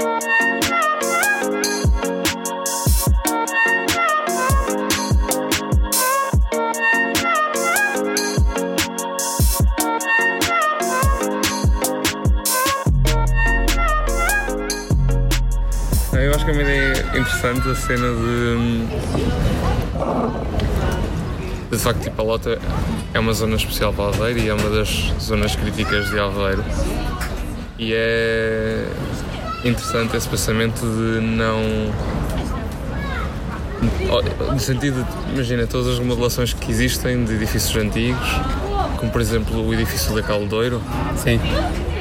Eu acho que é uma ideia interessante a cena de. De facto, tipo, a Lota é uma zona especial para Aveiro e é uma das zonas críticas de Aveiro. E é interessante esse pensamento de não. No sentido de, imagina, todas as remodelações que existem de edifícios antigos, como por exemplo o edifício da Caldeiro, Sim.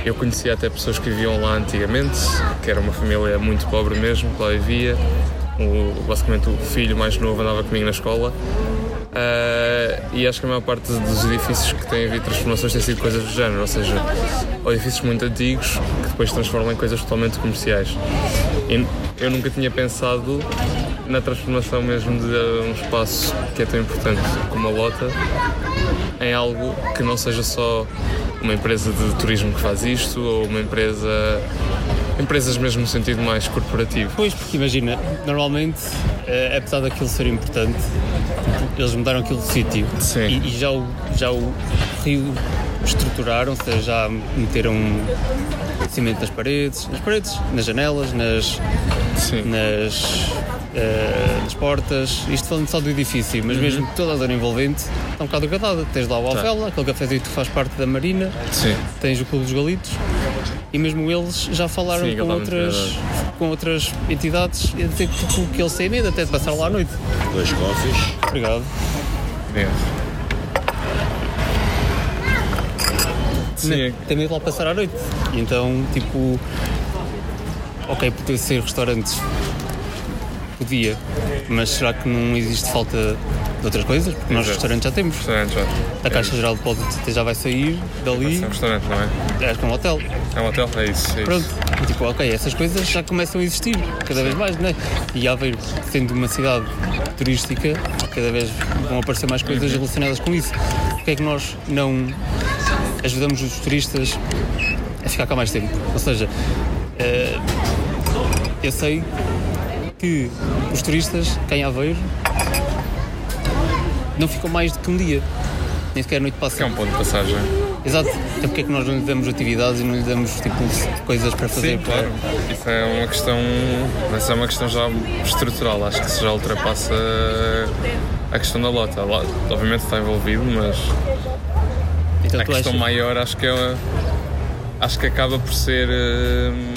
eu conhecia até pessoas que viviam lá antigamente, que era uma família muito pobre mesmo, que lá vivia. O, basicamente o filho mais novo andava comigo na escola. Ah, e acho que a maior parte dos edifícios que têm havido transformações têm sido coisas do género, ou seja, edifícios muito antigos depois transformam em coisas totalmente comerciais. E eu nunca tinha pensado na transformação mesmo de um espaço que é tão importante como a Lota em algo que não seja só uma empresa de turismo que faz isto ou uma empresa. empresas mesmo no sentido mais corporativo. Pois, porque imagina, normalmente, eh, apesar daquilo ser importante, eles mudaram aquilo de sítio e, e já, o, já o rio estruturaram, ou seja, já meteram cimento nas paredes, nas paredes, nas janelas, nas, nas, eh, nas portas, isto falando só do edifício, Uhum. mas mesmo toda a zona envolvente está um bocado degradada. Tens lá o Tá. Alvela, aquele cafezinho que faz parte da Marina, Sim. tens o Clube dos Galitos e mesmo eles já falaram Sim, com, outras, com outras entidades a dizer que, tipo, que eles têm medo até de passar lá à noite. Dois coffees. Obrigado. Bem. Sim, Tem medo de lá passar à noite. E então, tipo, ok, podia ser restaurantes, podia, mas será que não existe falta de outras coisas? Porque nós Exato. restaurantes já temos. restaurante já. A Caixa Geral de Depósitos já vai sair dali, É um restaurante, não é? acho que é um hotel. É um hotel? É isso. É Pronto, isso. tipo, ok, essas coisas já começam a existir cada vez mais, não é? E Aveiro, sendo uma cidade turística, cada vez vão aparecer mais coisas relacionadas com isso. Porquê é que nós não ajudamos os turistas a ficar cá mais tempo? Ou seja, eh, eu sei que os turistas cá em Aveiro não ficam mais do que um dia, nem sequer a noite Que é um ponto de passagem. Exato, até porque é que nós não lhe damos atividades e não lhe damos tipo, coisas para fazer Sim, claro. Isso é uma questão. Essa é uma questão já estrutural. Acho que isso já ultrapassa a questão da lota. A lota, obviamente está envolvido, mas Então, a questão achas- maior acho que é. Acho que acaba por ser hum,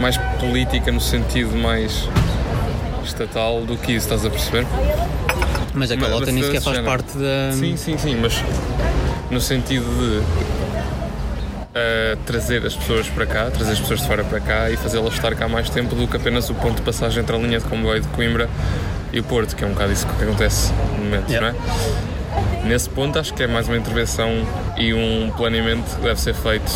mais política no sentido mais estatal do que isso, estás a perceber? Mas a calota nem sequer faz parte da. Sim, sim, sim, mas no sentido de eh, trazer as pessoas para cá, trazer as pessoas de fora para cá e fazê-las estar cá mais tempo do que apenas o ponto de passagem entre a linha de comboio de Coimbra e o Porto, que é um bocado isso que acontece no momento, Yeah. não é? Nesse ponto acho que é mais uma intervenção e um planeamento que deve ser feito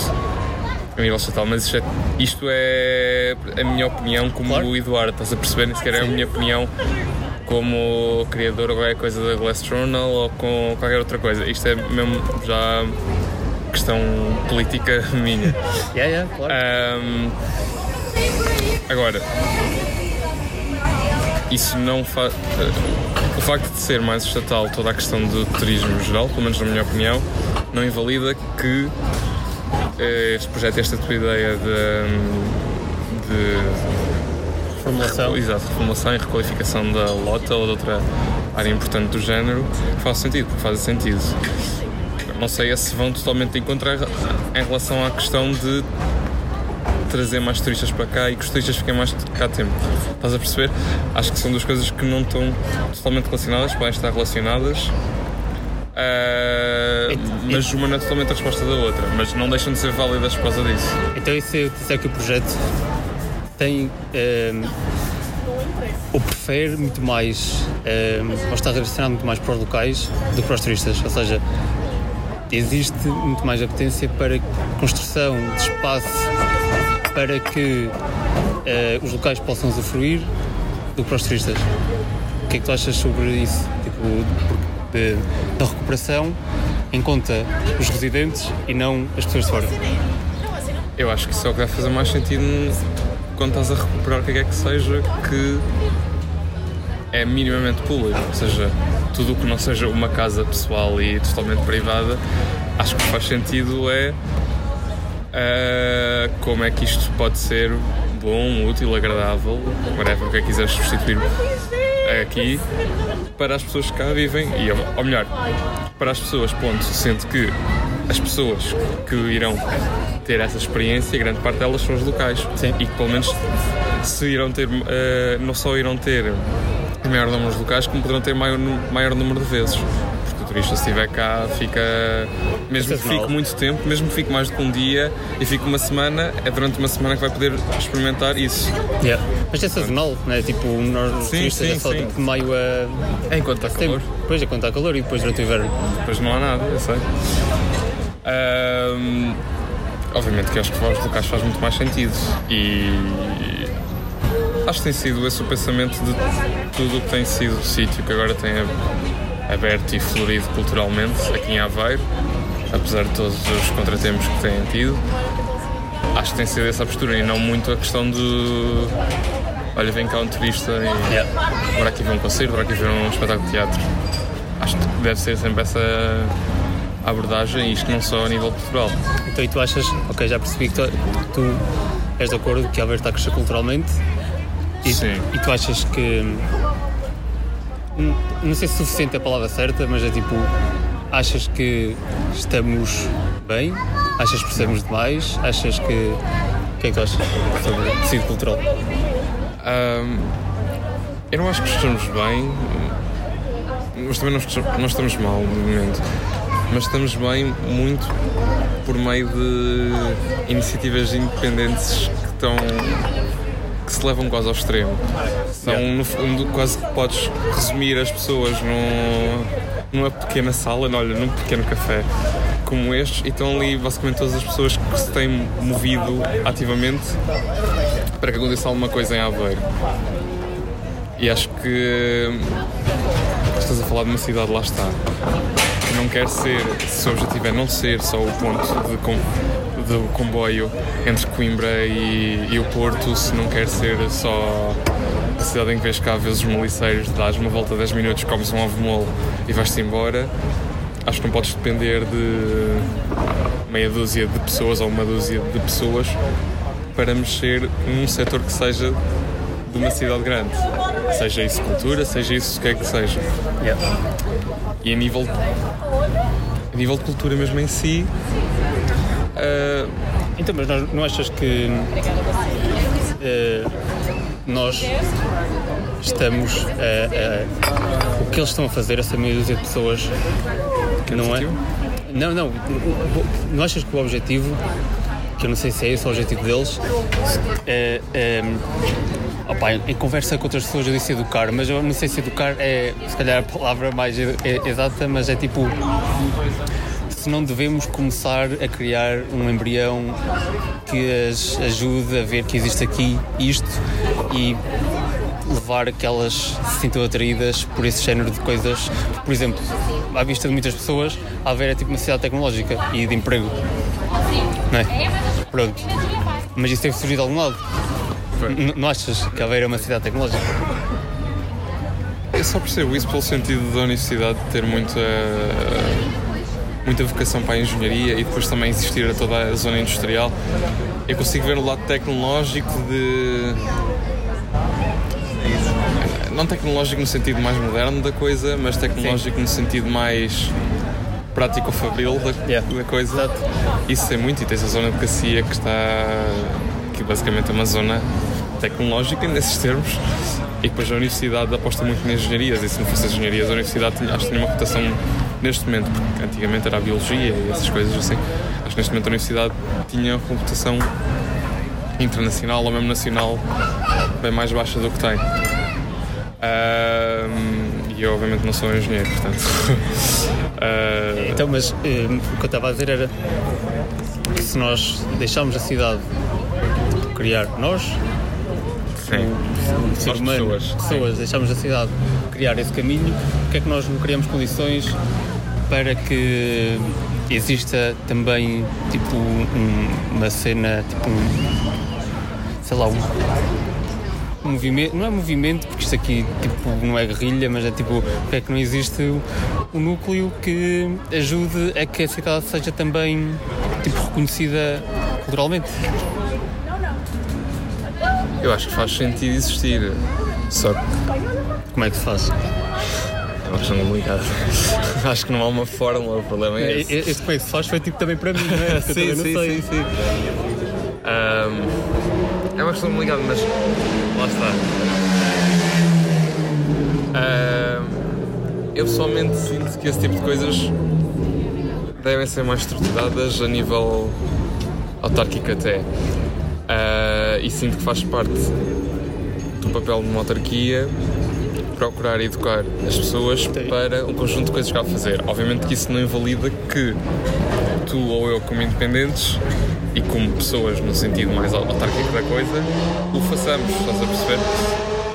a nível estatal, mas isto é, isto é a minha opinião como Claro. o Eduardo, estás a perceber? Nem sequer é a minha opinião como criador ou qualquer coisa da Glass Journal ou com qualquer outra coisa. Isto é mesmo já questão política minha. Yeah, yeah, claro. Ahm, agora, isso não faz. O facto de ser mais estatal toda a questão do turismo geral, pelo menos na minha opinião, não invalida que eh, este projeto, esta tua ideia de, de Formulação. Exato, reformulação e requalificação da lota ou de outra área importante do género faz sentido, porque faz sentido. Não sei se vão totalmente em contra em relação à questão de trazer mais turistas para cá e que os turistas fiquem mais cá tempo. Estás a perceber? Acho que são duas coisas que não estão totalmente relacionadas, podem estar relacionadas. ah, mas uma não é totalmente a resposta da outra, mas não deixam de ser válidas por causa disso. Então isso é, isso é que o projeto tem ehm, ou prefere muito mais ehm, ou está direcionado muito mais para os locais do que para os turistas. Ou seja, existe muito mais apetência para construção de espaço para que eh, os locais possam usufruir do que para os turistas. O que é que tu achas sobre isso? Tipo, da recuperação em conta os residentes e não as pessoas de fora. eu acho que isso é que deve fazer mais sentido quando estás a recuperar o que é que seja que é minimamente público, ou seja, tudo o que não seja uma casa pessoal e totalmente privada, acho que faz sentido é uh, como é que isto pode ser bom, útil, agradável, whatever o que é que quiseres substituir aqui para as pessoas que cá vivem e ou melhor para as pessoas, ponto, sendo que as pessoas que irão ter essa experiência, grande parte delas são os locais Sim. e que pelo menos se irão ter, uh, não só irão ter maior número de locais, como poderão ter maior, maior número de vezes. Turista, se estiver cá, fica. Mesmo que fique muito tempo, mesmo que fique mais do que um dia e fique uma semana, é durante uma semana que vai poder experimentar isso. Yeah. Mas é sazonal, não é? Tipo, nós Sim, turistas sim, é só sim. tipo, de maio a. É enquanto está calor. Depois é quando está calor e depois durante o inverno. Depois não há nada, eu sei. Ahm, obviamente que acho que para os locais faz muito mais sentido. E acho que tem sido esse o pensamento de tudo o que tem sido o sítio que agora tem aberto e florido culturalmente aqui em Aveiro, apesar de todos os contratempos que têm tido. Acho que tem sido essa postura e não muito a questão de olha, vem cá um turista e Yeah. aqui ver um concerto, agora aqui ver um espetáculo de teatro. Acho que deve ser sempre essa abordagem, isto não só a nível cultural. Então e tu achas, ok, já percebi que tu, tu és de acordo que Aveiro está a crescer culturalmente e, Sim. e tu achas que não sei se suficiente a palavra certa, mas é tipo achas que estamos bem? Achas que precisamos de mais? Achas que o que é que achas sobre o tecido cultural? Ahm, eu não acho que estejamos bem, mas também estamos, não estamos mal no momento. Mas estamos bem muito por meio de iniciativas independentes que estão que se levam quase ao extremo. São Yeah. no fundo quase que podes resumir as pessoas num, numa pequena sala, não, olha, num pequeno café como este, e estão ali basicamente todas as pessoas que se têm movido ativamente para que aconteça alguma coisa em Aveiro. E acho que estás a falar de uma cidade, lá está. Não quer ser, se o objetivo é não ser só o ponto de, do comboio entre Coimbra e, e o Porto, se não quer ser só a cidade em que vês cá, vês os moliceiros, dás uma volta de 10 minutos, comes um ovo mole e vais-te embora, acho que não podes depender de meia dúzia de pessoas ou uma dúzia de pessoas para mexer num setor que seja de uma cidade grande. Seja isso cultura, seja isso o que é que seja. E a nível, a nível de cultura mesmo em si, ah, Então, mas nós, não achas que eh, nós estamos a, a- o que eles estão a fazer, essa meia dúzia de pessoas, não é? Não, não. Não achas que o objetivo, que eu não sei se é esse o objetivo deles, é, é opá, em conversa com outras pessoas eu disse educar, mas eu não sei se educar é se calhar a palavra mais exata, mas é tipo se não devemos começar a criar um embrião que as ajude a ver que existe aqui isto e levar a que elas se sintam atraídas por esse género de coisas. Por exemplo, à vista de muitas pessoas, a Aveiro é tipo uma cidade tecnológica e de emprego. Não é? Pronto. Mas isso teve surgido de algum lado. N- Não achas que a Aveiro é uma cidade tecnológica? eu só percebo isso pelo sentido da universidade ter muita, muita vocação para a engenharia e depois também existir a toda a zona industrial. Eu consigo ver o lado tecnológico de. Não tecnológico no sentido mais moderno da coisa, mas tecnológico no sentido mais prático fabril da, Yeah. da coisa. Isso tem muito e tens a zona de Cacia que está. que basicamente é uma zona tecnológica nesses termos. E depois a universidade aposta muito nas engenharias. E se não fosse as engenharias, a universidade tinha, acho que tinha uma reputação neste momento, porque antigamente era a biologia e essas coisas assim. Acho que neste momento a universidade tinha uma reputação internacional ou mesmo nacional bem mais baixa do que tem. E eu obviamente não sou um engenheiro, portanto. ah, Então, mas eh, o que eu estava a dizer era que se nós deixarmos a cidade criar nós, sim. o ser Nós humano, pessoas, pessoas, deixarmos a cidade criar esse caminho, porque é que nós não criamos condições para que exista também tipo um, uma cena, tipo um, sei lá, um, um movimento, não é movimento, porque isto aqui tipo, não é guerrilha, mas é tipo, porque é que não existe um núcleo que ajude a que a cidade seja também tipo, reconhecida culturalmente. Eu acho que faz sentido existir. Só que Como é que se faz? É uma questão complicada. acho que não há uma fórmula, o problema é esse. Este é se faz foi tipo também para mim, não é? Também não sei. sim. Ahm, é uma questão complicada, mas lá está. Ahm, eu pessoalmente sinto que esse tipo de coisas devem ser mais estruturadas a nível autárquico até. Ah, e sinto que faz parte do papel de uma autarquia procurar educar as pessoas para um conjunto de coisas que há a fazer. Obviamente que isso não invalida que tu ou eu, como independentes e como pessoas no sentido mais au- autárquico da coisa, o façamos, estás a perceber?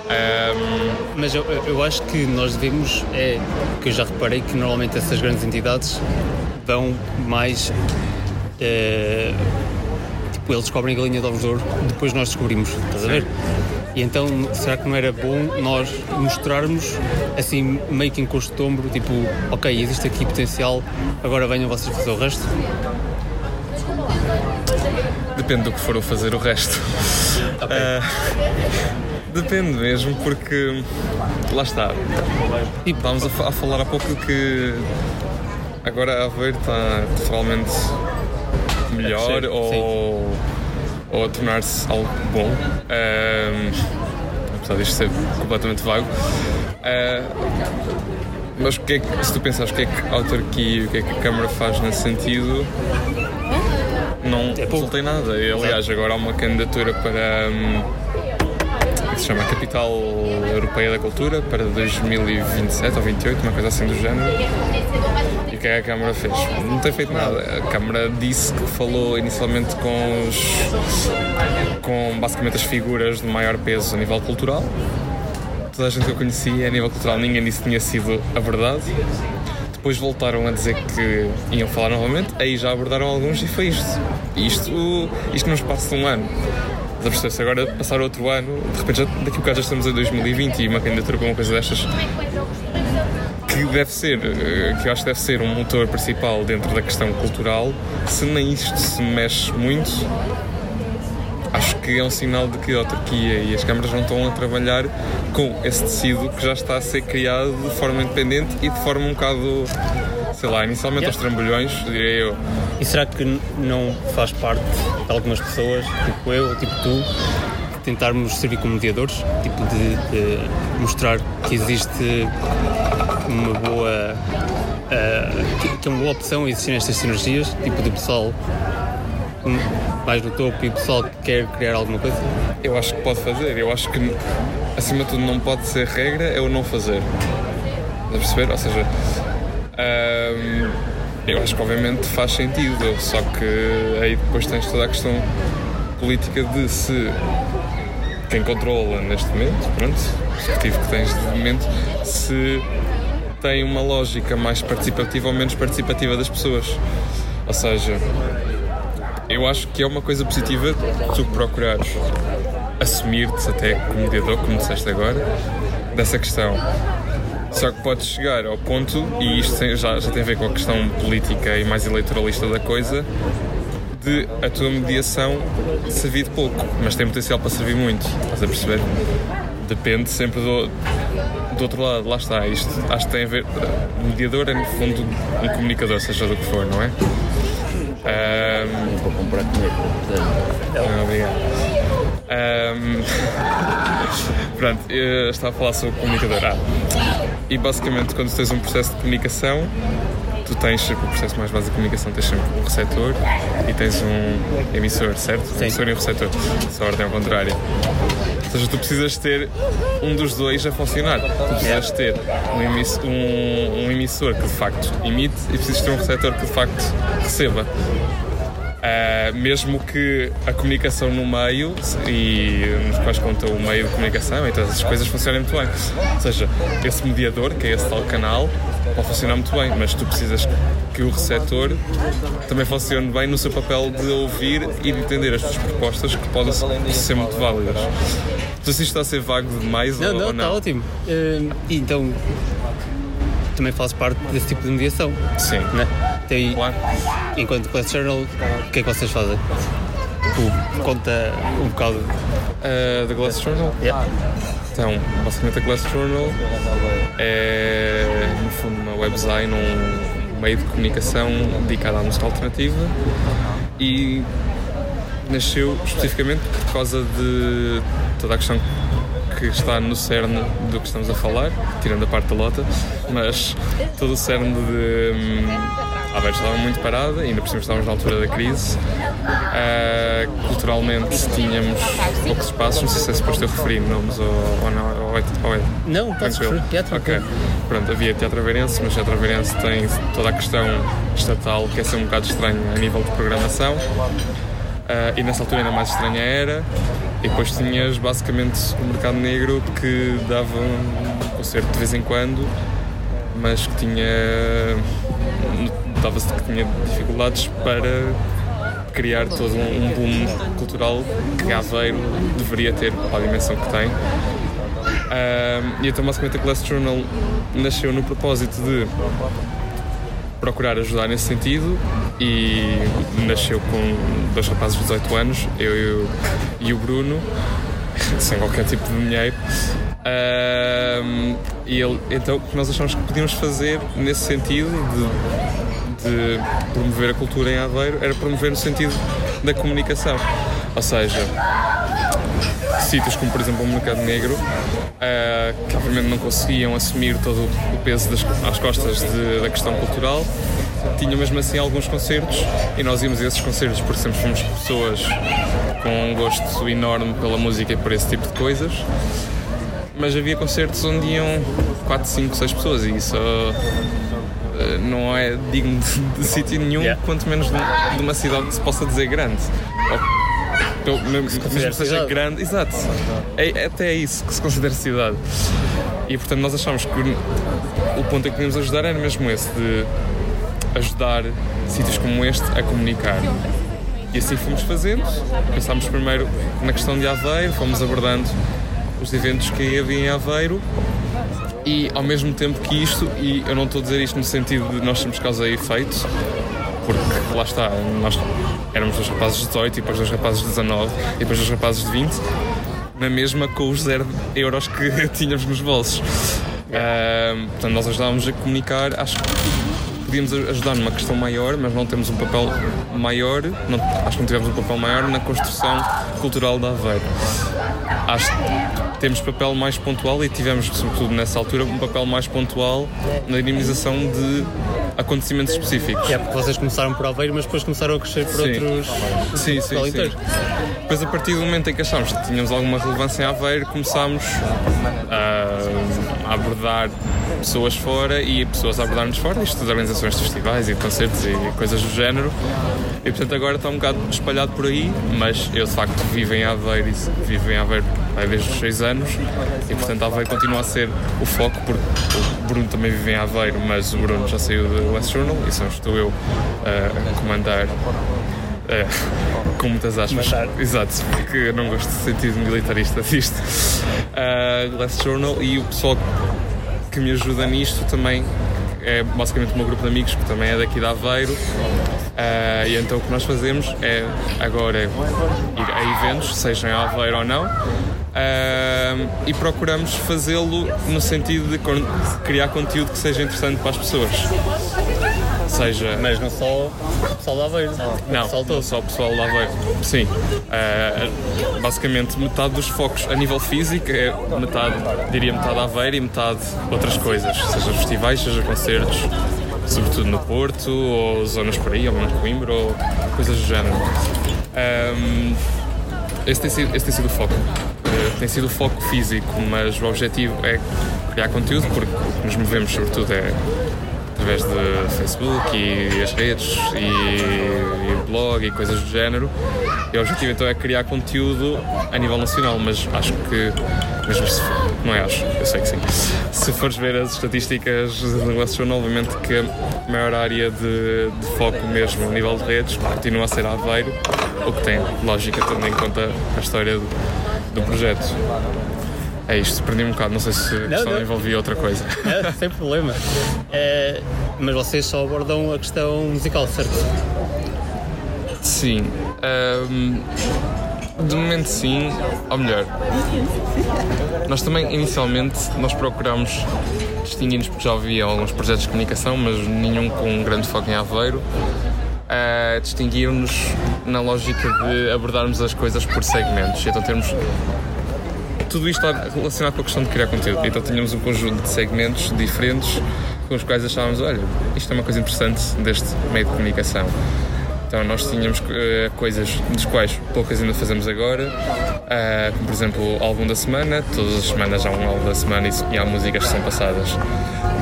Ahm, Mas eu, eu- acho que nós devemos, é que eu já reparei que normalmente essas grandes entidades vão mais. tipo, eles descobrem a galinha de ovos de ouro, depois nós descobrimos, estás a ver? E então, será que não era bom nós mostrarmos, assim, meio que encosto de ombro, tipo, ok, existe aqui potencial, agora venham vocês fazer o resto? depende do que for eu fazer o resto. Ah, depende mesmo, porque lá está. E estávamos a, a falar há pouco que agora a Aveiro está totalmente melhor ou, ou a tornar-se algo bom. Ahm, apesar disto ser completamente vago. Ah, mas que é que, se tu pensares o que é que a autarquia e o que é que a Câmara faz nesse sentido, não É resulta em nada. E, aliás, agora há uma candidatura para que se chama? A Capital Europeia da Cultura para 2027 ou 2028, uma coisa assim do género. Que é que a Câmara fez? Não tem feito nada. A Câmara disse que falou inicialmente com os. com basicamente as figuras de maior peso a nível cultural. Toda a gente que eu conhecia a nível cultural, ninguém disse que tinha sido a verdade. Depois voltaram a dizer que iam falar novamente, aí já abordaram alguns e foi isto. Isto, isto num espaço de um ano. Estás a agora passar outro ano, de repente já, daqui a bocado já estamos em 2020 e uma candidatura para uma coisa destas que deve ser, eh, que eu acho que deve ser um motor principal dentro da questão cultural, se nem isto se mexe muito, acho que é um sinal de que a autarquia e as câmaras não estão a trabalhar com esse tecido que já está a ser criado de forma independente e de forma um bocado, sei lá, inicialmente aos trambolhões, diria eu. E será que não faz parte de algumas pessoas, tipo eu ou tipo tu, tentarmos servir como mediadores? Tipo, de, de mostrar que existe uma boa. ah, que, é uma boa opção existir estas sinergias, tipo do pessoal mais no topo e o pessoal que quer criar alguma coisa? Eu acho que pode fazer, eu acho que acima de tudo não pode ser regra, é o não fazer. Estás a perceber? Ou seja, ahm, eu acho que obviamente faz sentido, só que aí depois tens toda a questão política de se quem controla neste momento, pronto, o executivo que tens de momento, se tem uma lógica mais participativa ou menos participativa das pessoas. Ou seja, eu acho que é uma coisa positiva tu procurares assumir-te até como mediador, como disseste agora, dessa questão. Só que podes chegar ao ponto, e isto já, já tem a ver com a questão política e mais eleitoralista da coisa, de a tua mediação servir de pouco, mas tem potencial para servir muito, estás a perceber? Depende sempre do, do outro lado, lá está, isto acho que tem a ver. Mediador é no fundo um comunicador, seja do que for, não é? Ahm, Vou comprar ah, Obrigado. Ahm, pronto, eu estava a falar sobre comunicador. Ah, e basicamente, quando tens um processo de comunicação, tu tens sempre o processo mais básico de comunicação, tens sempre um receptor e tens um emissor, certo? Um emissor e um receptor. Se a ordem é ao contrário. Ou seja, tu precisas ter um dos dois a funcionar. Tu precisas ter um, emiss- um- um emissor que de facto emite e precisas ter um receptor que de facto receba. Uh, mesmo que a comunicação no meio e nos quais conta o meio de comunicação e todas essas coisas funcionem muito bem. Ou seja, esse mediador, que é esse tal canal, pode funcionar muito bem, mas tu precisas que o receptor também funcione bem no seu papel de ouvir e de entender as tuas propostas que podem ser muito válidas. Tu se está a ser vago demais não, ou não? Não, está ótimo. Uh, então, também fazes parte desse tipo de mediação. Sim. Né? Tem, claro. Enquanto Class Journal, o que é que vocês fazem? Tipo, conta um bocado. Uh, The Glass Journal? Yeah. Então, basicamente a Glass Journal é, no fundo, uma web design, um meio de comunicação dedicado à música alternativa e nasceu especificamente por causa de toda a questão que está no cerne do que estamos a falar, tirando a parte da lota, mas todo o cerne de. Hum, a Aveiro estava muito parada, ainda por cima estávamos na altura da crise. Uh, culturalmente tínhamos poucos espaços, não sei se é suposto eu referir nomes ou, ou não. Ou é, ou é, não, podes referir, teatro. Ok. Pronto, havia Teatro Aveirense, mas Teatro Aveirense tem toda a questão estatal que é ser um bocado estranha a nível de programação. Uh, e nessa altura ainda mais estranha era. E depois tinhas basicamente o mercado negro que dava um concerto de vez em quando, mas que tinha. Notava-se que tinha dificuldades para criar todo um boom cultural que Aveiro deveria ter para a dimensão que tem. E então basicamente a Glass Journal nasceu no propósito de procurar ajudar nesse sentido e nasceu com dois rapazes de 18 anos, eu, eu e o Bruno, sem qualquer tipo de dinheiro. Um, e ele, então nós achamos que podíamos fazer nesse sentido de, de promover a cultura em Aveiro era promover no sentido da comunicação. Ou seja, sítios como por exemplo o Mercado Negro, uh, que obviamente não conseguiam assumir todo o peso das, às costas de, da questão cultural, tinham mesmo assim alguns concertos e nós íamos a esses concertos porque sempre fomos pessoas com um gosto enorme pela música e por esse tipo de coisas. Mas havia concertos onde iam 4, 5, 6 pessoas e isso uh, não é digno de, de sítio nenhum, yeah. quanto menos de, de, uma cidade que se possa dizer grande. Ou, mesmo, que seja cidade. grande, exato. É, é até isso que se considera cidade. E portanto nós achamos que o ponto em que podíamos ajudar era mesmo esse, de ajudar sítios como este a comunicar. E assim fomos fazendo. Pensámos primeiro na questão de Aveiro, fomos abordando os eventos que havia em Aveiro e ao mesmo tempo que isto, e eu não estou a dizer isto no sentido de nós sermos causa e efeito, porque lá está, nós éramos dois rapazes de 18 e depois dois rapazes de 19 e depois dois rapazes de 20, na mesma com os zero euros que tínhamos nos bolsos. Uh, portanto, nós ajudávamos a comunicar, acho que podíamos ajudar numa questão maior, mas não temos um papel maior, não, acho que não tivemos um papel maior na construção cultural da Aveiro. Acho que temos papel mais pontual e tivemos, sobretudo nessa altura, um papel mais pontual na dinamização de acontecimentos específicos. É porque vocês começaram por Aveiro, mas depois começaram a crescer por sim. outros. Sim, sim, sim. Inteiro. Depois, a partir do momento em que achámos que tínhamos alguma relevância em Aveiro, começámos a, a abordar pessoas fora e pessoas a abordar-nos fora, isto das organizações de festivais e de concertos e coisas do género. E portanto agora está um bocado espalhado por aí, mas eu de facto vivo em Aveiro e vivo em Aveiro desde os 6 anos e portanto Aveiro continua a ser o foco porque o Bruno também vive em Aveiro, mas o Bruno já saiu do West Journal e só estou eu a comandar é, com muitas aspas. Exato, porque eu não gosto de sentido militarista disto. Uh, Last Journal e o pessoal que me ajuda nisto também é basicamente o meu grupo de amigos que também é daqui de Aveiro. Uh, e então o que nós fazemos é agora ir a eventos, sejam em Aveiro ou não, uh, e procuramos fazê-lo no sentido de criar conteúdo que seja interessante para as pessoas seja. Mas não só o pessoal da Aveiro. Não, pessoal não só o pessoal da Aveiro. Sim. Uh, basicamente, metade dos focos a nível físico é metade, diria metade Aveiro e metade outras coisas, seja festivais, seja concertos, sobretudo no Porto, ou zonas por aí, ou mesmo Coimbra, ou coisas do género. Um, esse, tem sido, esse tem sido o foco. Uh, tem sido o foco físico, mas o objetivo é criar conteúdo, porque o que nos movemos, sobretudo, é através de Facebook e as redes e, e blog e coisas do género. E o objetivo então é criar conteúdo a nível nacional, mas acho que, mesmo se, não é acho, eu sei que sim. Se fores ver as estatísticas do negócio jornal, obviamente que a maior área de, de foco mesmo a nível de redes continua a ser Aveiro, o que tem lógica tendo em conta a história do, do projeto. É isto, perdi um bocado, não sei se a questão não. envolvia outra coisa. É, sem problema. É, mas vocês só abordam a questão musical, certo? Sim. Ahm, de momento sim, ou melhor, nós também inicialmente nós procuramos distinguir-nos porque já havia alguns projetos de comunicação, mas nenhum com um grande foco em Aveiro. Uh, distinguir-nos na lógica de abordarmos as coisas por segmentos. Então termos tudo isto está relacionado com a questão de criar conteúdo. Então tínhamos um conjunto de segmentos diferentes com os quais achávamos, olha, isto é uma coisa interessante deste meio de comunicação. Então nós tínhamos uh, coisas das quais poucas ainda fazemos agora, uh, como por exemplo o álbum da semana, todas as semanas há um álbum da semana e, e há músicas que são passadas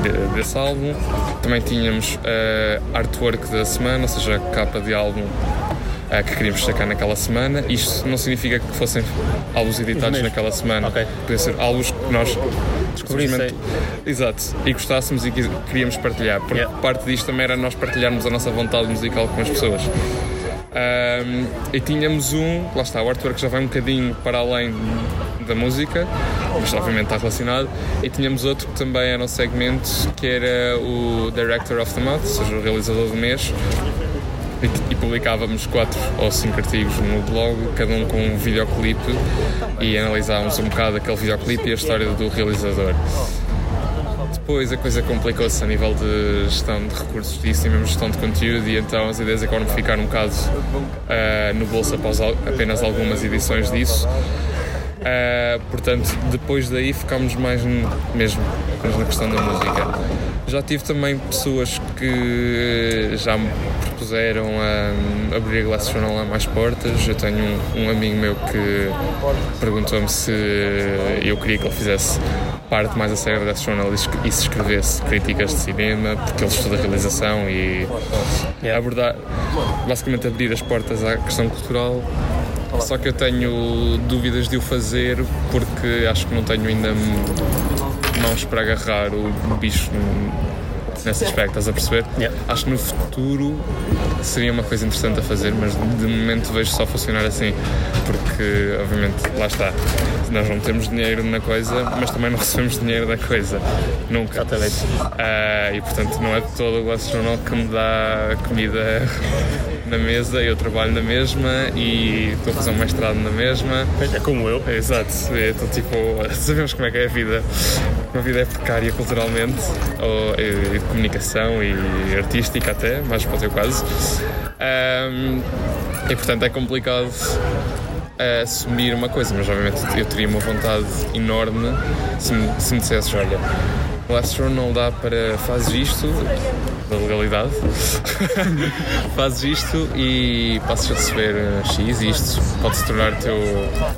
de, desse álbum. Também tínhamos uh, artwork da semana, ou seja, capa de álbum que queríamos destacar naquela semana. Isto não significa que fossem álbuns editados naquela semana. Okay. Ser álbuns que nós Descobrimos. Exato. E gostássemos e queríamos partilhar. Porque Yeah. parte disto também era nós partilharmos a nossa vontade musical com as pessoas. Ahm, e tínhamos um, lá está, o artwork já vai um bocadinho para além da música, mas obviamente está relacionado. E tínhamos outro que também era um segmento que era o Director of the Month, ou seja, o realizador do mês. E, publicávamos quatro ou cinco artigos no blog, cada um com um videoclipe, e analisávamos um bocado aquele videoclipe e a história do realizador. Depois a coisa complicou-se a nível de gestão de recursos disso e mesmo gestão de conteúdo e então as ideias acabaram por ficar um bocado ah, no bolso após apenas algumas edições disso. Ah, portanto, depois daí ficámos mais mesmo apenas na questão da música. Já tive também pessoas que já me propuseram a abrir a Glass Journal a mais portas. Eu tenho um, um amigo meu que perguntou-me se eu queria que ele fizesse parte mais a sério da Glass Journal e e se escrevesse críticas de cinema, porque ele estuda realização e abordar, basicamente abrir as portas à questão cultural só que eu tenho dúvidas de o fazer porque acho que não tenho ainda mãos para agarrar o bicho nesse aspecto, estás a perceber? Yeah. Acho que no futuro seria uma coisa interessante a fazer, mas de momento vejo só funcionar assim, porque obviamente lá está, nós não temos dinheiro na coisa, mas também não recebemos dinheiro da coisa, nunca. Exatamente. Ah, e portanto não é de todo o Journal que me dá comida na mesa, eu trabalho na mesma e estou a fazer um mestrado na mesma. É como eu. Exato, então tipo, sabemos como é que é a vida. A vida é precária culturalmente, ou, e, e de comunicação e artística até, mais para o teu caso. Ahm, e portanto é complicado eh, assumir uma coisa, mas obviamente eu teria uma vontade enorme se me, se me dissesses, olha, Glass Journal dá para fazes isto, da legalidade, fazes isto e passas a receber eh, X e isto pode-se tornar teu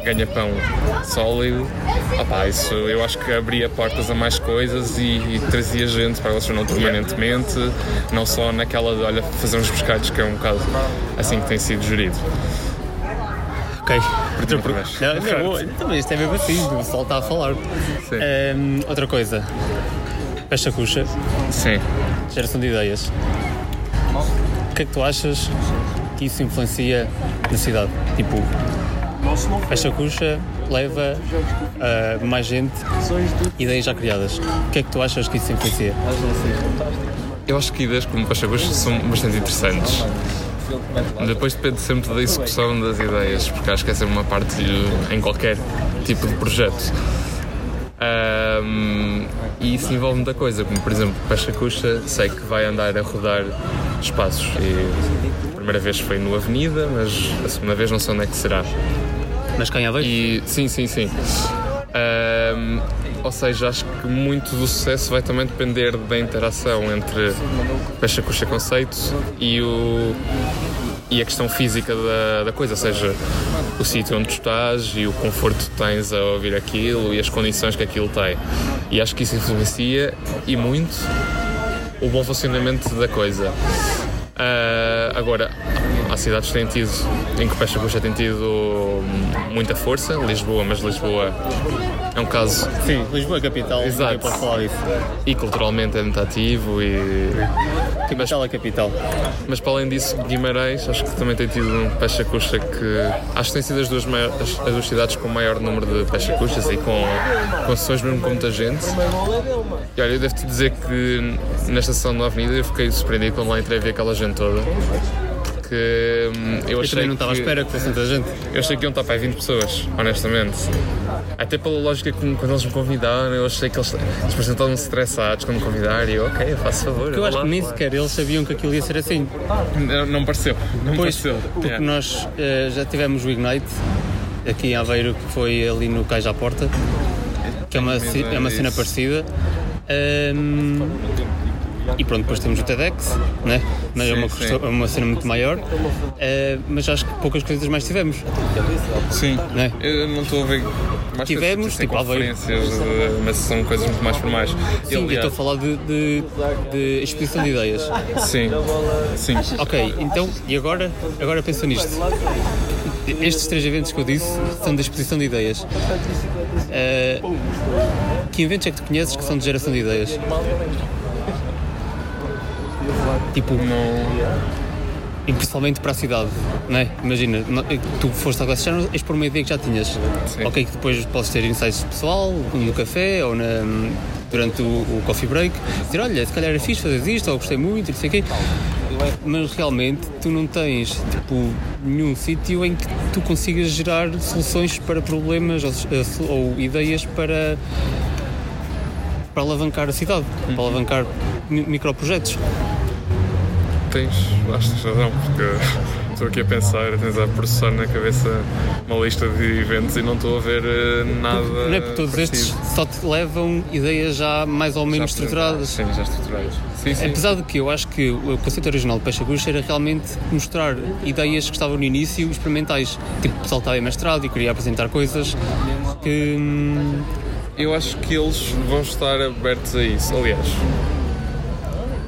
ganha-pão sólido. Opá, isso eu acho que abria portas a mais coisas e, e trazia gente para a Glass Journal permanentemente, não só naquela de, olha, fazer uns pescados, que é um bocado assim que tem sido gerido. Ok. Outra vez. Não, não, é. Também isto é mesmo assim, o pessoal está a falar. Sim. Ehm, outra coisa. Pecha Cuxa, Sim. Geração de ideias. O que é que tu achas que isso influencia na cidade? Tipo, Pecha Cuxa leva a mais gente, ideias já criadas. O que é que tu achas que isso influencia? Eu acho que ideias como Pachagos são bastante interessantes. Depois depende sempre da execução das ideias, porque acho que essa é uma parte em qualquer tipo de projeto. Ahm, e isso envolve muita coisa, como por exemplo, Pachacucha, sei que vai andar a rodar espaços. E a primeira vez foi no Avenida, mas a segunda vez não sei onde é que será. Mas quem há dois? E sim, sim, sim. Ahm, ou seja, acho que muito do sucesso vai também depender da interação entre Pecha Cuxa Conceito e, o, e a questão física da, da coisa, ou seja, o sítio onde tu estás e o conforto que tens a ouvir aquilo e as condições que aquilo tem. E acho que isso influencia e muito o bom funcionamento da coisa. Uh, agora, há cidades que têm tido, em que o Pecha Coxa tem tido muita força, Lisboa, mas Lisboa é um caso. Sim, Lisboa é capital, Exato. posso falar disso. E culturalmente é muito ativo e. Capital é capital. Mas para além disso, Guimarães, acho que também tem tido um Pecha Coxa que. Acho que tem sido as duas, maiores, as, as duas cidades com o maior número de Pecha Coxas e com, com sessões mesmo com muita gente. E olha, eu devo-te dizer que nesta sessão da Avenida eu fiquei surpreendido quando lá entrei a ver aquela gente toda. Porque hum, eu Eu achei também não estava à espera que fosse tanta gente. eu achei que iam estar para aí 20 pessoas, honestamente. Até pela lógica que quando eles me convidaram, eu achei que eles, eles pareciam estressados quando me convidaram e eu, ok, eu faço favor. Eu vou acho lá. que nem sequer eles sabiam que aquilo ia ser assim. Não, não pareceu, não Pois, pareceu. porque nós eh, já tivemos o Ignite aqui em Aveiro, que foi ali no Cais à Porta, que é uma, é uma cena parecida. Ahm, e pronto, depois temos o TEDx, né? mas é uma, questão- é uma cena muito maior. Eh, mas acho que poucas coisas mais tivemos. Sim, Né? eu não estou a ver. mais Tivemos, coisas, tipo, conferências, eh, mas são coisas muito mais formais. Sim, eu estou a falar de, de, de exposição de ideias. Sim, sim. Ok, então, e agora? Agora pensa nisto. Estes três eventos que eu disse são da exposição de ideias. Eh, que eventos é que tu conheces que são de geração de ideias? Tipo, e principalmente para a cidade, não é? Imagina, tu foste ao Glass és por uma ideia que já tinhas. Sim. Ok, que depois podes ter insights pessoal, no café ou na, durante o, o coffee break, dizer, olha, se calhar era fixe fazer isto, ou gostei muito, não sei o quê. Mas realmente tu não tens tipo, nenhum sítio em que tu consigas gerar soluções para problemas ou, ou ideias para, para alavancar a cidade, para alavancar mi- microprojetos. Tens, acho que tens razão, porque estou aqui a pensar, a tentar processar na cabeça uma lista de eventos e não estou a ver eh, nada. Não é porque todos estes parecido. só te levam ideias já mais ou menos Já estruturadas. Sim, já estruturadas. Sim, sim. Apesar de que eu acho que o conceito original de Peixe Bruxa era realmente mostrar ideias que estavam no início experimentais. Tipo, o pessoal estava em mestrado e queria apresentar coisas que. hum, Eu acho que eles vão estar abertos a isso. Aliás,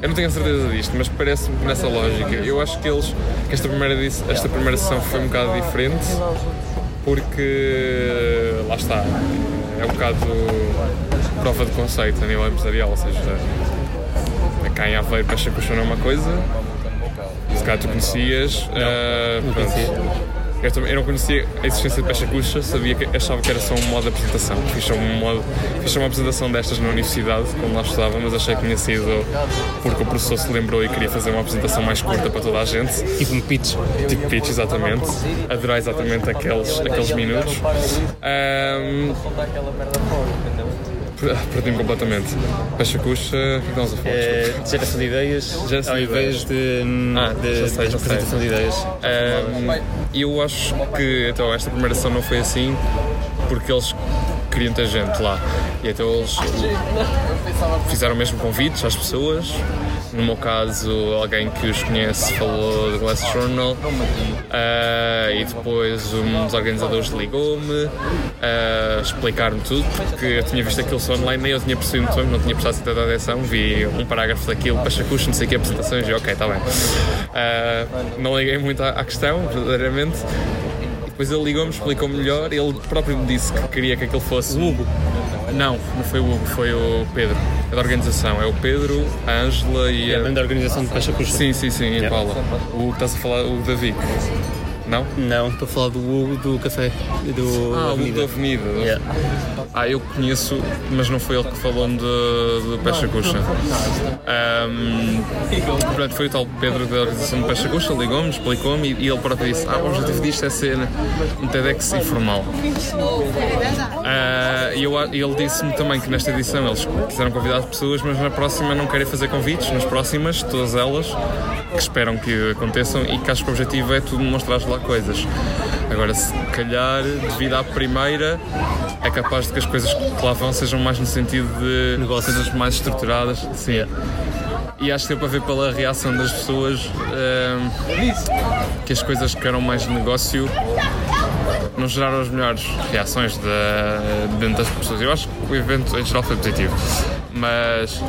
eu não tenho a certeza disto, mas parece-me nessa lógica. Eu acho que eles. que esta primeira, esta primeira sessão foi um bocado diferente, porque. lá está. É um bocado prova de conceito a nível empresarial, ou seja. Cá em Aveiro, Cuxa não é uma coisa. Se calhar tu conhecias. não pronto. conhecia. Eu, também, eu não conhecia a existência de Pecha Cuxa, sabia que, achava que era só um modo de apresentação. Fiz um modo, fiz uma apresentação destas na universidade, quando lá estudava, mas achei que tinha sido porque o professor se lembrou e queria fazer uma apresentação mais curta para toda a gente. Tipo um pitch. Tipo pitch, exatamente. Adorei exatamente aqueles, aqueles minutos. Ahm, Perdi-me completamente. Pecha Cuxa, o que estamos a falar? É, geração de ideias Geração ao de invés de, hum, Ah, de, já sei, de apresentação de ideias. Ahm, eu acho que então esta primeira sessão não foi assim porque eles queriam ter gente lá e então eles fizeram mesmo convites às pessoas no meu caso alguém que os conhece falou do Glass Journal ah, e depois um dos organizadores ligou-me a explicar-me tudo porque eu tinha visto aquilo só online nem eu tinha percebido muito bem, não tinha prestado tanta atenção vi um parágrafo daquilo, pachacucho, não sei o que apresentações e ok, está bem Ah, não liguei muito à, à questão, verdadeiramente depois ele ligou-me, explicou melhor ele próprio me disse que queria que aquilo fosse. Não, não foi o Hugo, foi o Pedro é da organização, é o Pedro, a Ângela e É a a... banda organização de Peixe Bruxa. Sim, sim, sim, e a. Paula o Hugo, estás a falar, o David não? Não, estou a falar do Hugo do café. Do Ah, Avenida. da Avenida Yeah. Ah, eu conheço, mas não foi ele que falou-me de, de Pecha Cuxa. Ahm, pronto, foi o tal Pedro da organização de Pecha Cuxa, ligou-me, explicou-me e, ele próprio disse: Ah, o objetivo disto é ser um TEDx informal. Ah, e ele disse-me também que nesta edição eles quiseram convidar pessoas, mas na próxima não querem fazer convites, nas próximas, todas elas, que esperam que aconteçam e que acho que o objetivo é tu mostrar lá coisas. Agora, se calhar, devido à primeira, é capaz de que as coisas que lá vão sejam mais no sentido de Negócios. coisas mais estruturadas. Sim. E acho que deu para ver pela reação das pessoas ehm, que as coisas que eram mais negócio não geraram as melhores reações de, dentro das pessoas. Eu acho que o evento em geral foi positivo, mas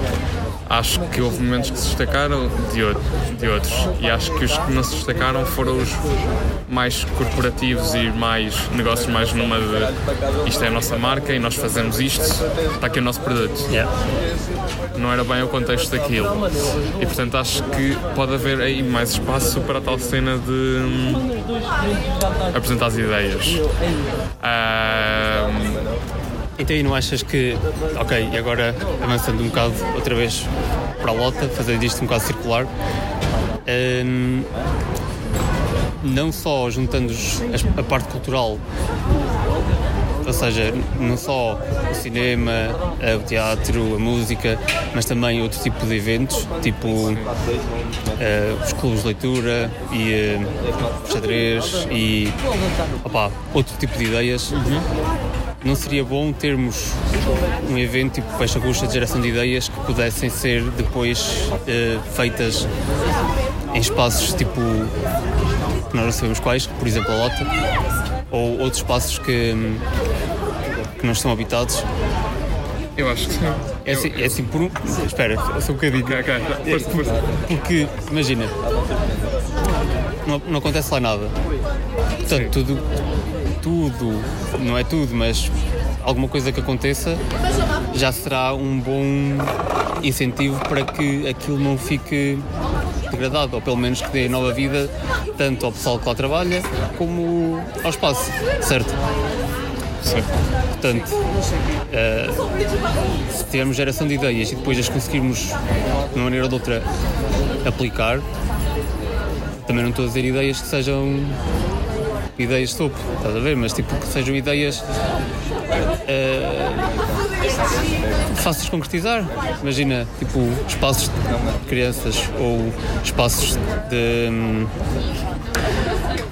acho que houve momentos que se destacaram de, outro, de outros e acho que os que não se destacaram foram os mais corporativos e mais negócios mais numa de isto é a nossa marca e nós fazemos isto, está aqui o nosso produto. Yeah. Não era bem o contexto daquilo. E portanto acho que pode haver aí mais espaço para a tal cena de hum, apresentar as ideias. Então e não achas que, ok, agora avançando um bocado outra vez para a lota, fazendo isto um bocado circular, hum, não só juntando a parte cultural, ou seja, não só o cinema, eh, o teatro, a música, mas também outro tipo de eventos, tipo eh, os clubes de leitura e eh, xadrez e opá, outro tipo de ideias. Não seria bom termos um evento tipo Peixe Agusta de geração de ideias que pudessem ser depois eh, feitas em espaços tipo que nós não sabemos quais, por exemplo a Lota, ou outros espaços que, que não estão habitados. eu acho que sim. É assim, é assim por um. Espera, só um bocadinho. Ok, ok. Força, força. Porque, imagina, não, não acontece lá nada. Portanto, tudo, tudo, não é tudo, mas alguma coisa que aconteça já será um bom incentivo para que aquilo não fique degradado, ou pelo menos que dê nova vida tanto ao pessoal que lá trabalha como ao espaço, certo? Sim. Portanto, eh, se tivermos geração de ideias e depois as conseguirmos, de uma maneira ou de outra, aplicar, também não estou a dizer ideias que sejam ideias de topo, estás a ver? Mas tipo que sejam ideias eh, fáceis de concretizar. Imagina, tipo, espaços de crianças ou espaços de. hum,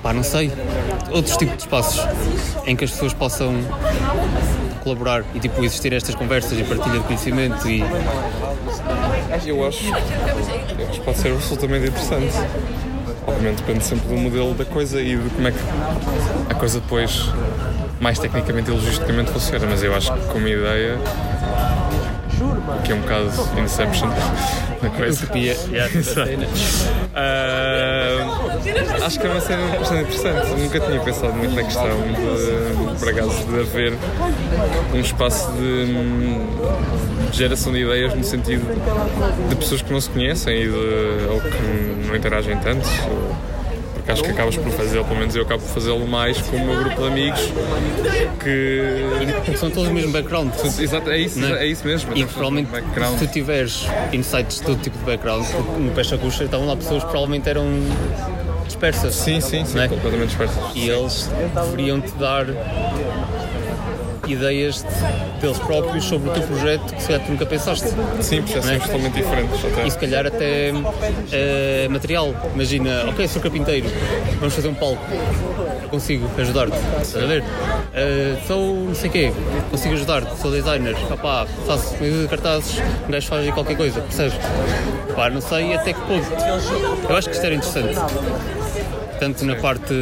pá, não sei. Outros tipos de espaços em que as pessoas possam colaborar e tipo existir estas conversas e partilha de conhecimento e eu acho que pode ser absolutamente interessante. Obviamente depende sempre do modelo da coisa e de como é que a coisa depois, mais tecnicamente e logisticamente, funciona. Mas eu acho que como ideia, que é um bocado Inception na coisa. utopia. Exato. Ah, acho que é uma cena bastante interessante. Nunca tinha pensado muito na questão de, por acaso, de haver um espaço de, de geração de ideias no sentido de pessoas que não se conhecem e de, ou que não interagem tanto. Porque acho que acabas por fazê-lo, pelo menos eu acabo por fazê-lo mais com o meu grupo de amigos que. porque são todos o mesmo background. Exato, é isso, é? é isso mesmo. E provavelmente background. se tu tiveres insights de todo tipo de background, no Peixe Agusta estavam lá pessoas que provavelmente eram dispersas. Sim, sim, sim, é? completamente dispersas. E eles deveriam te dar ideias deles próprios sobre o teu projeto que se calhar tu nunca pensaste. Sim, percepções totalmente diferentes. Até. E se calhar até eh, material. Imagina, ok, sou carpinteiro, vamos fazer um palco. Consigo ajudar-te. Estás a ver? Eh, sou não sei o quê, consigo ajudar-te, sou designer. Opá, faço de cartazes, um gajo faz qualquer coisa, percebes? Pá, não sei até que ponto. Eu acho que isto era interessante. Tanto na parte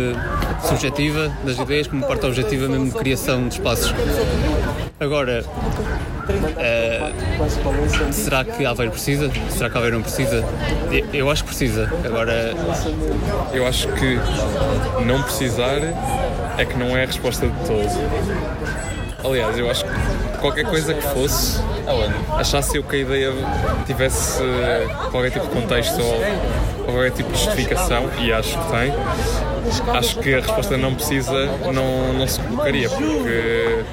subjetiva das ideias como na parte objetiva mesmo de criação de espaços. Agora, eh, será que Aveiro precisa? Será que Aveiro não precisa? Eu- acho que precisa. Agora, Eu acho que não precisar é que não é a resposta de todo. Aliás, eu acho que qualquer coisa que fosse, achasse eu que a ideia tivesse eh, qualquer tipo de contexto ou, qualquer tipo de justificação, e acho que tem, acho que a resposta não precisa não, não se colocaria, porque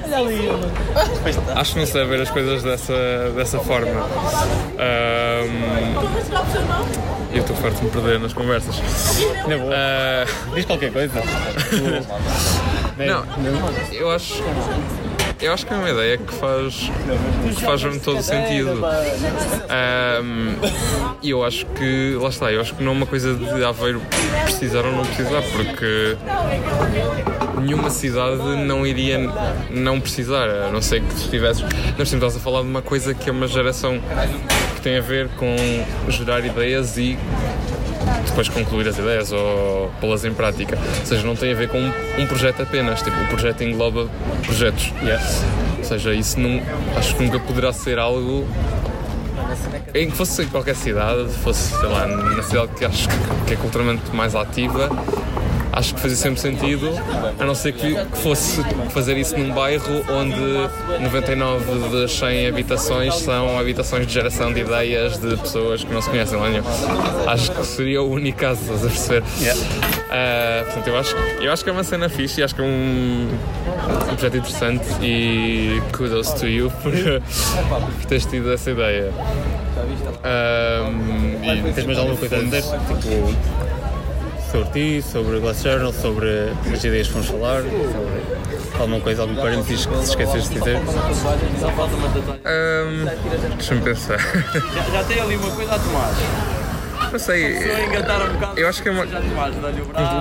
acho que não se deve ver as coisas dessa, dessa forma. Ahm, eu estou farto de me perder nas conversas. na boa, Ah, diz qualquer coisa. Não, eu acho. Eu acho que é uma ideia que faz, que faz todo o sentido. Ahm, E eu acho que, lá está, eu acho que não é uma coisa de Aveiro precisar ou não precisar, porque nenhuma cidade não iria não precisar, a não ser que estivesses. Nós estamos a falar de uma coisa que é uma geração que tem a ver com gerar ideias e depois concluir as ideias ou pô-las em prática. Ou seja, não tem a ver com um, um projeto apenas, tipo, o projeto engloba projetos. Ou seja, isso não, acho que nunca poderá ser algo em que fosse em qualquer cidade, fosse, sei lá, na cidade que acho que é culturalmente mais ativa, acho que fazia sempre sentido, a não ser que fosse fazer isso num bairro onde 99 das 100 habitações são habitações de geração de ideias de pessoas que não se conhecem lá nenhum. Acho que seria o único caso, estás a perceber? Yeah. Uh, portanto, eu acho, eu acho que é uma cena fixe e acho que é um, um projeto interessante e kudos to you por, por teres tido essa ideia. Um, e Tens mais alguma coisa a dizer? Tipo, sobre ti, sobre o Glass Journal, sobre as ideias que vamos falar, sobre alguma coisa, algum parênteses que te esqueceste de dizer? Um, Deixa-me pensar. Já, já tem ali uma coisa a tomar. Não sei. Um bocado. Eu acho que é uma.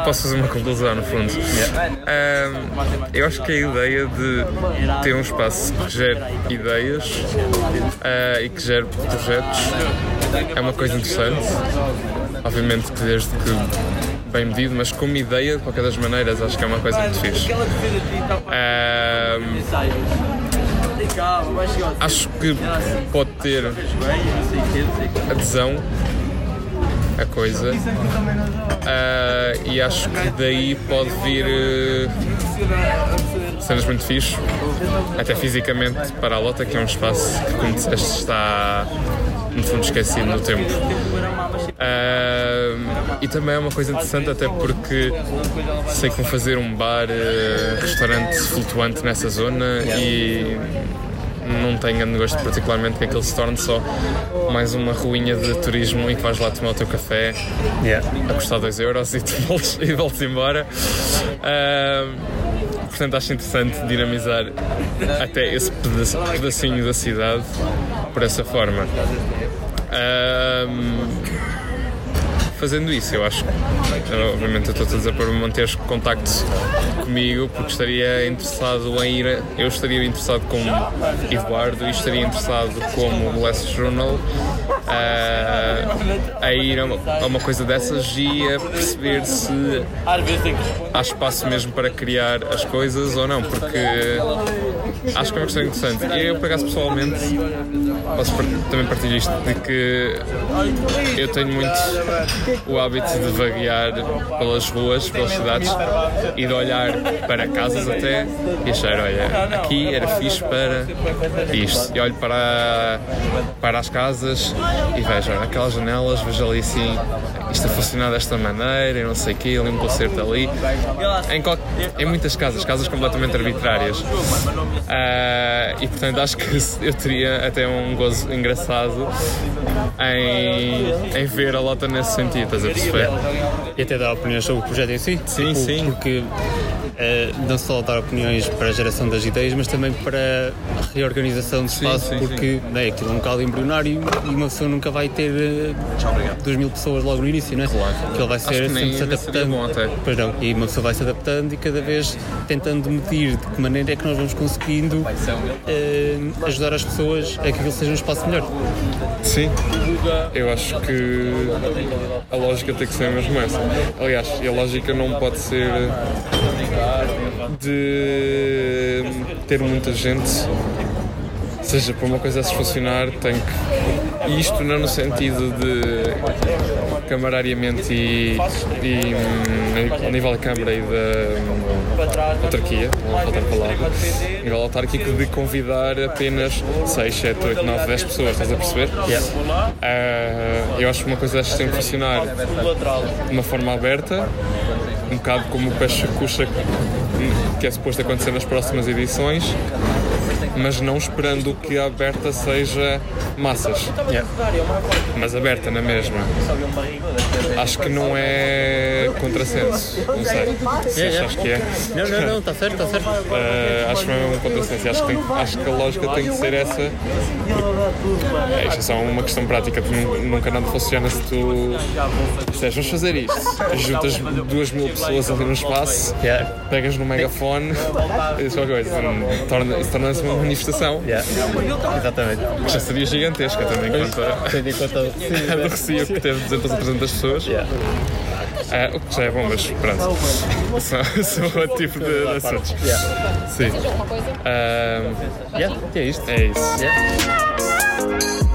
Posso fazer uma conclusão, no fundo. Um, eu acho que a ideia de ter um espaço que gere ideias ah, e que gere projetos é uma coisa interessante. Obviamente que desde que bem medido, mas como ideia, de qualquer das maneiras, acho que é uma coisa muito fixe. Um, ao acho que pode ter adesão a coisa Ah, e acho que daí pode vir eh, cenas muito fixe até fisicamente para a Lota que é um espaço que como disseste está no fundo esquecido no tempo Ah, e também é uma coisa interessante até porque sei como fazer um bar eh, restaurante flutuante nessa zona e não tenho grande gosto particularmente que aquilo se torne só mais uma ruinha de turismo em que vais lá tomar o teu café Yeah. a custar 2 euros e tu voltes, e voltes embora. Ahm, portanto, acho interessante dinamizar até esse pedacinho da cidade por essa forma. Fazendo isso, eu acho obviamente, eu estou a dizer para manteres contacto comigo, porque estaria interessado em ir. Eu estaria interessado como Eduardo e estaria interessado como Glass Journal ah, a ir a uma, a uma coisa dessas e a perceber se há espaço mesmo para criar as coisas ou não, porque acho que é uma questão interessante. E eu, por acaso, pessoalmente, posso também partilhar isto, de que eu tenho muito o hábito de vaguear pelas ruas, pelas cidades e de olhar para casas até e achar, olha, aqui era fixe para isto. E olho para, para as casas e vejo, olha, aquelas janelas, vejo ali assim, isto a funcionar desta maneira e não sei o quê, ali um concerto ali. Em, qual- em muitas casas, casas completamente arbitrárias. Ah, e portanto acho que eu teria até um gozo engraçado em, em ver a lota nesse sentido, estás a perceber? E até dar opiniões sobre o projeto em si. Sim, Tipo, sim. Porque eh, não só dar opiniões para a geração das ideias, mas também para a reorganização do espaço, sim, porque né, aquilo é um bocado embrionário e uma pessoa nunca vai ter eh, 2 mil pessoas logo no início, não é? Claro. Aquilo vai ser sempre se adaptando. bom até. Pois não, e uma pessoa vai se adaptando e cada vez tentando medir de que maneira é que nós vamos conseguindo eh, ajudar as pessoas a que aquilo seja um espaço melhor. Sim, eu acho que a lógica tem que ser mesmo essa. Aliás, a lógica não pode ser de ter muita gente. Ou seja, para uma coisa dessas funcionar, tem que. E isto não no sentido de camarariamente e, e hum, a nível da Câmara e da hum, autarquia, não faltar a palavra, a nível autárquico, de convidar apenas 6, 7, 8, 9, 10 pessoas, estás a perceber? Ah, eu acho que uma coisa destas tem que funcionar de uma forma aberta, um bocado como o Pecha Cuxa, que é suposto acontecer nas próximas edições, mas não esperando que a aberta seja massas, mas aberta na mesma. Acho que não é contrassenso, não sei. Se Yeah, achas que é. Não, não, não, está certo, está certo. Uh, acho que não é um contrassenso. Acho que, tem- acho que a lógica tem que ser essa. É, isto é só uma questão prática. Tu nu- nunca nada funciona se tu disseres, vamos fazer isto. Juntas duas mil pessoas ali no espaço, Yeah. pegas no megafone e dizes qualquer coisa. Torna- Isso torna-se uma manifestação Yeah. Exatamente. que já seria gigantesca, conta Tendo em conta o do receio que teve 200 ou 300 pessoas. Yeah. Ah, o que já é bom, mas pronto. São, outro tipo de, assuntos. Yeah. Sim. Ah, Yeah, é isto. é isso. Yeah. you